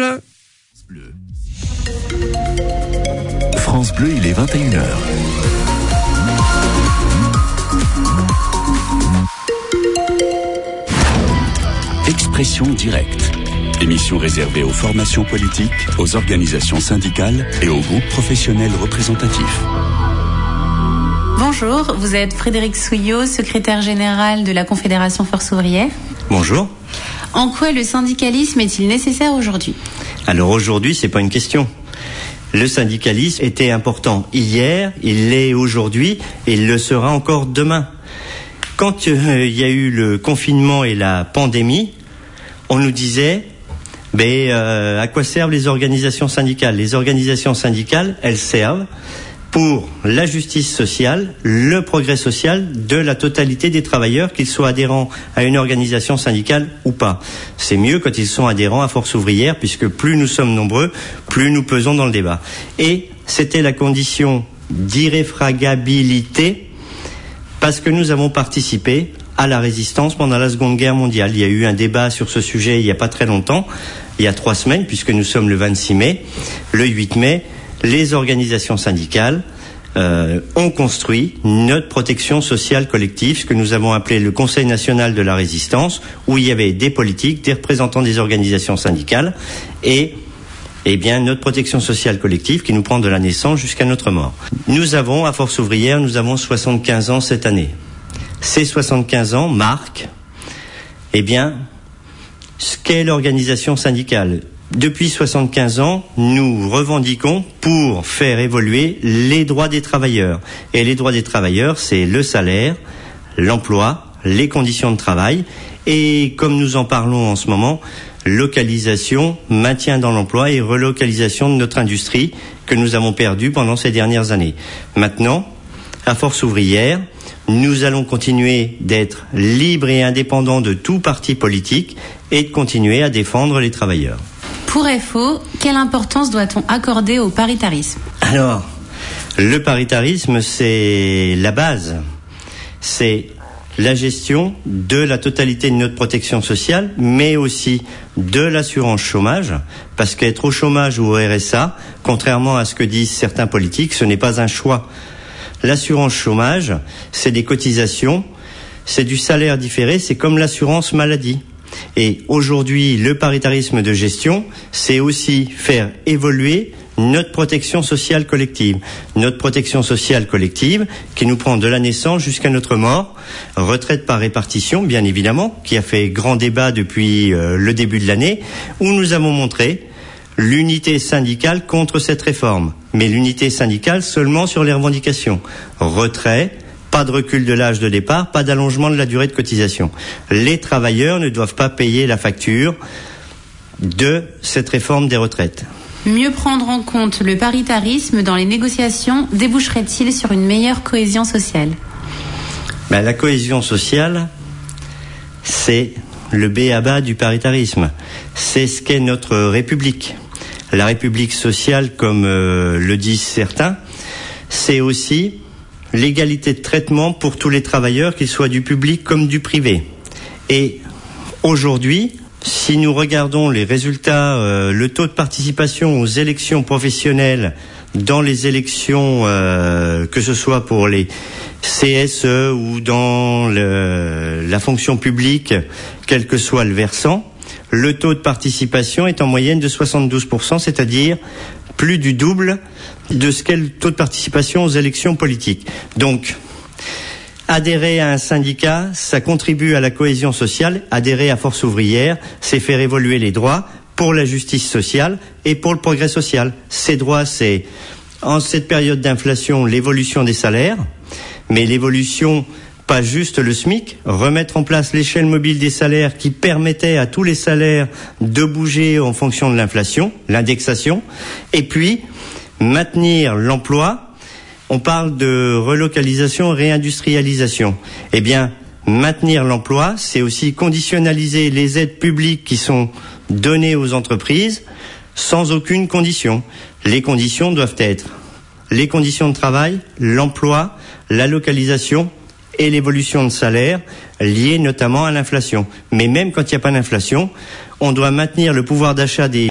rouge. France Bleu, il est 21h. Expression directe. Émission réservée aux formations politiques, aux organisations syndicales et aux groupes professionnels représentatifs. Bonjour, vous êtes Frédéric Souillot, secrétaire général de la Confédération Force ouvrière. Bonjour. En quoi le syndicalisme est-il nécessaire aujourd'hui? Alors aujourd'hui, c'est pas une question. Le syndicalisme était important hier, il l'est aujourd'hui et il le sera encore demain. Quand euh, il y a eu le confinement et la pandémie, on nous disait ben, euh, à quoi servent les organisations syndicales? Les organisations syndicales, elles servent pour la justice sociale, le progrès social de la totalité des travailleurs, qu'ils soient adhérents à une organisation syndicale ou pas. C'est mieux quand ils sont adhérents à Force ouvrière, puisque plus nous sommes nombreux, plus nous pesons dans le débat. Et c'était la condition d'irréfragabilité parce que nous avons participé à la résistance pendant la Seconde Guerre mondiale. Il y a eu un débat sur ce sujet il n'y a pas très longtemps, il y a trois semaines, puisque nous sommes le 26 mai. Le 8 mai, les organisations syndicales euh, ont construit notre protection sociale collective, ce que nous avons appelé le Conseil national de la résistance, où il y avait des politiques, des représentants des organisations syndicales et eh bien, notre protection sociale collective qui nous prend de la naissance jusqu'à notre mort. Nous avons, à Force ouvrière, nous avons 75 ans cette année. Ces 75 ans marquent, eh bien, ce qu'est l'organisation syndicale. Depuis 75 ans, nous revendiquons pour faire évoluer les droits des travailleurs. Et les droits des travailleurs, c'est le salaire, l'emploi, les conditions de travail. Et comme nous en parlons en ce moment, localisation, maintien dans l'emploi et relocalisation de notre industrie que nous avons perdue pendant ces dernières années. Maintenant, à force ouvrière, nous allons continuer d'être libres et indépendants de tout parti politique et de continuer à défendre les travailleurs. Pour FO, quelle importance doit-on accorder au paritarisme Alors, le paritarisme, c'est la base. C'est la gestion de la totalité de notre protection sociale, mais aussi de l'assurance chômage, parce qu'être au chômage ou au RSA, contrairement à ce que disent certains politiques, ce n'est pas un choix. L'assurance chômage, c'est des cotisations, c'est du salaire différé, c'est comme l'assurance maladie. Et aujourd'hui, le paritarisme de gestion, c'est aussi faire évoluer notre protection sociale collective. Notre protection sociale collective qui nous prend de la naissance jusqu'à notre mort, retraite par répartition, bien évidemment, qui a fait grand débat depuis euh, le début de l'année, où nous avons montré l'unité syndicale contre cette réforme. Mais l'unité syndicale seulement sur les revendications. Retrait, pas de recul de l'âge de départ, pas d'allongement de la durée de cotisation. Les travailleurs ne doivent pas payer la facture de cette réforme des retraites. Mieux prendre en compte le paritarisme dans les négociations déboucherait-il sur une meilleure cohésion sociale? Ben, La cohésion sociale, c'est le B à bas du paritarisme. C'est ce qu'est notre République. La République sociale, comme euh, le disent certains, c'est aussi l'égalité de traitement pour tous les travailleurs, qu'ils soient du public comme du privé. Et aujourd'hui, si nous regardons les résultats, euh, le taux de participation aux élections professionnelles dans les élections, euh, que ce soit pour les CSE ou dans le, la fonction publique, quel que soit le versant, le taux de participation est en moyenne de 72%, c'est-à-dire plus du double de ce qu'est le taux de participation aux élections politiques. Donc, Adhérer à un syndicat, ça contribue à la cohésion sociale. Adhérer à Force ouvrière, c'est faire évoluer les droits pour la justice sociale et pour le progrès social. Ces droits, c'est en cette période d'inflation l'évolution des salaires, mais l'évolution pas juste le SMIC, remettre en place l'échelle mobile des salaires qui permettait à tous les salaires de bouger en fonction de l'inflation, l'indexation, et puis maintenir l'emploi on parle de relocalisation, réindustrialisation. Eh bien, maintenir l'emploi, c'est aussi conditionnaliser les aides publiques qui sont données aux entreprises sans aucune condition. Les conditions doivent être les conditions de travail, l'emploi, la localisation et l'évolution de salaire liées notamment à l'inflation. Mais même quand il n'y a pas d'inflation, on doit maintenir le pouvoir d'achat des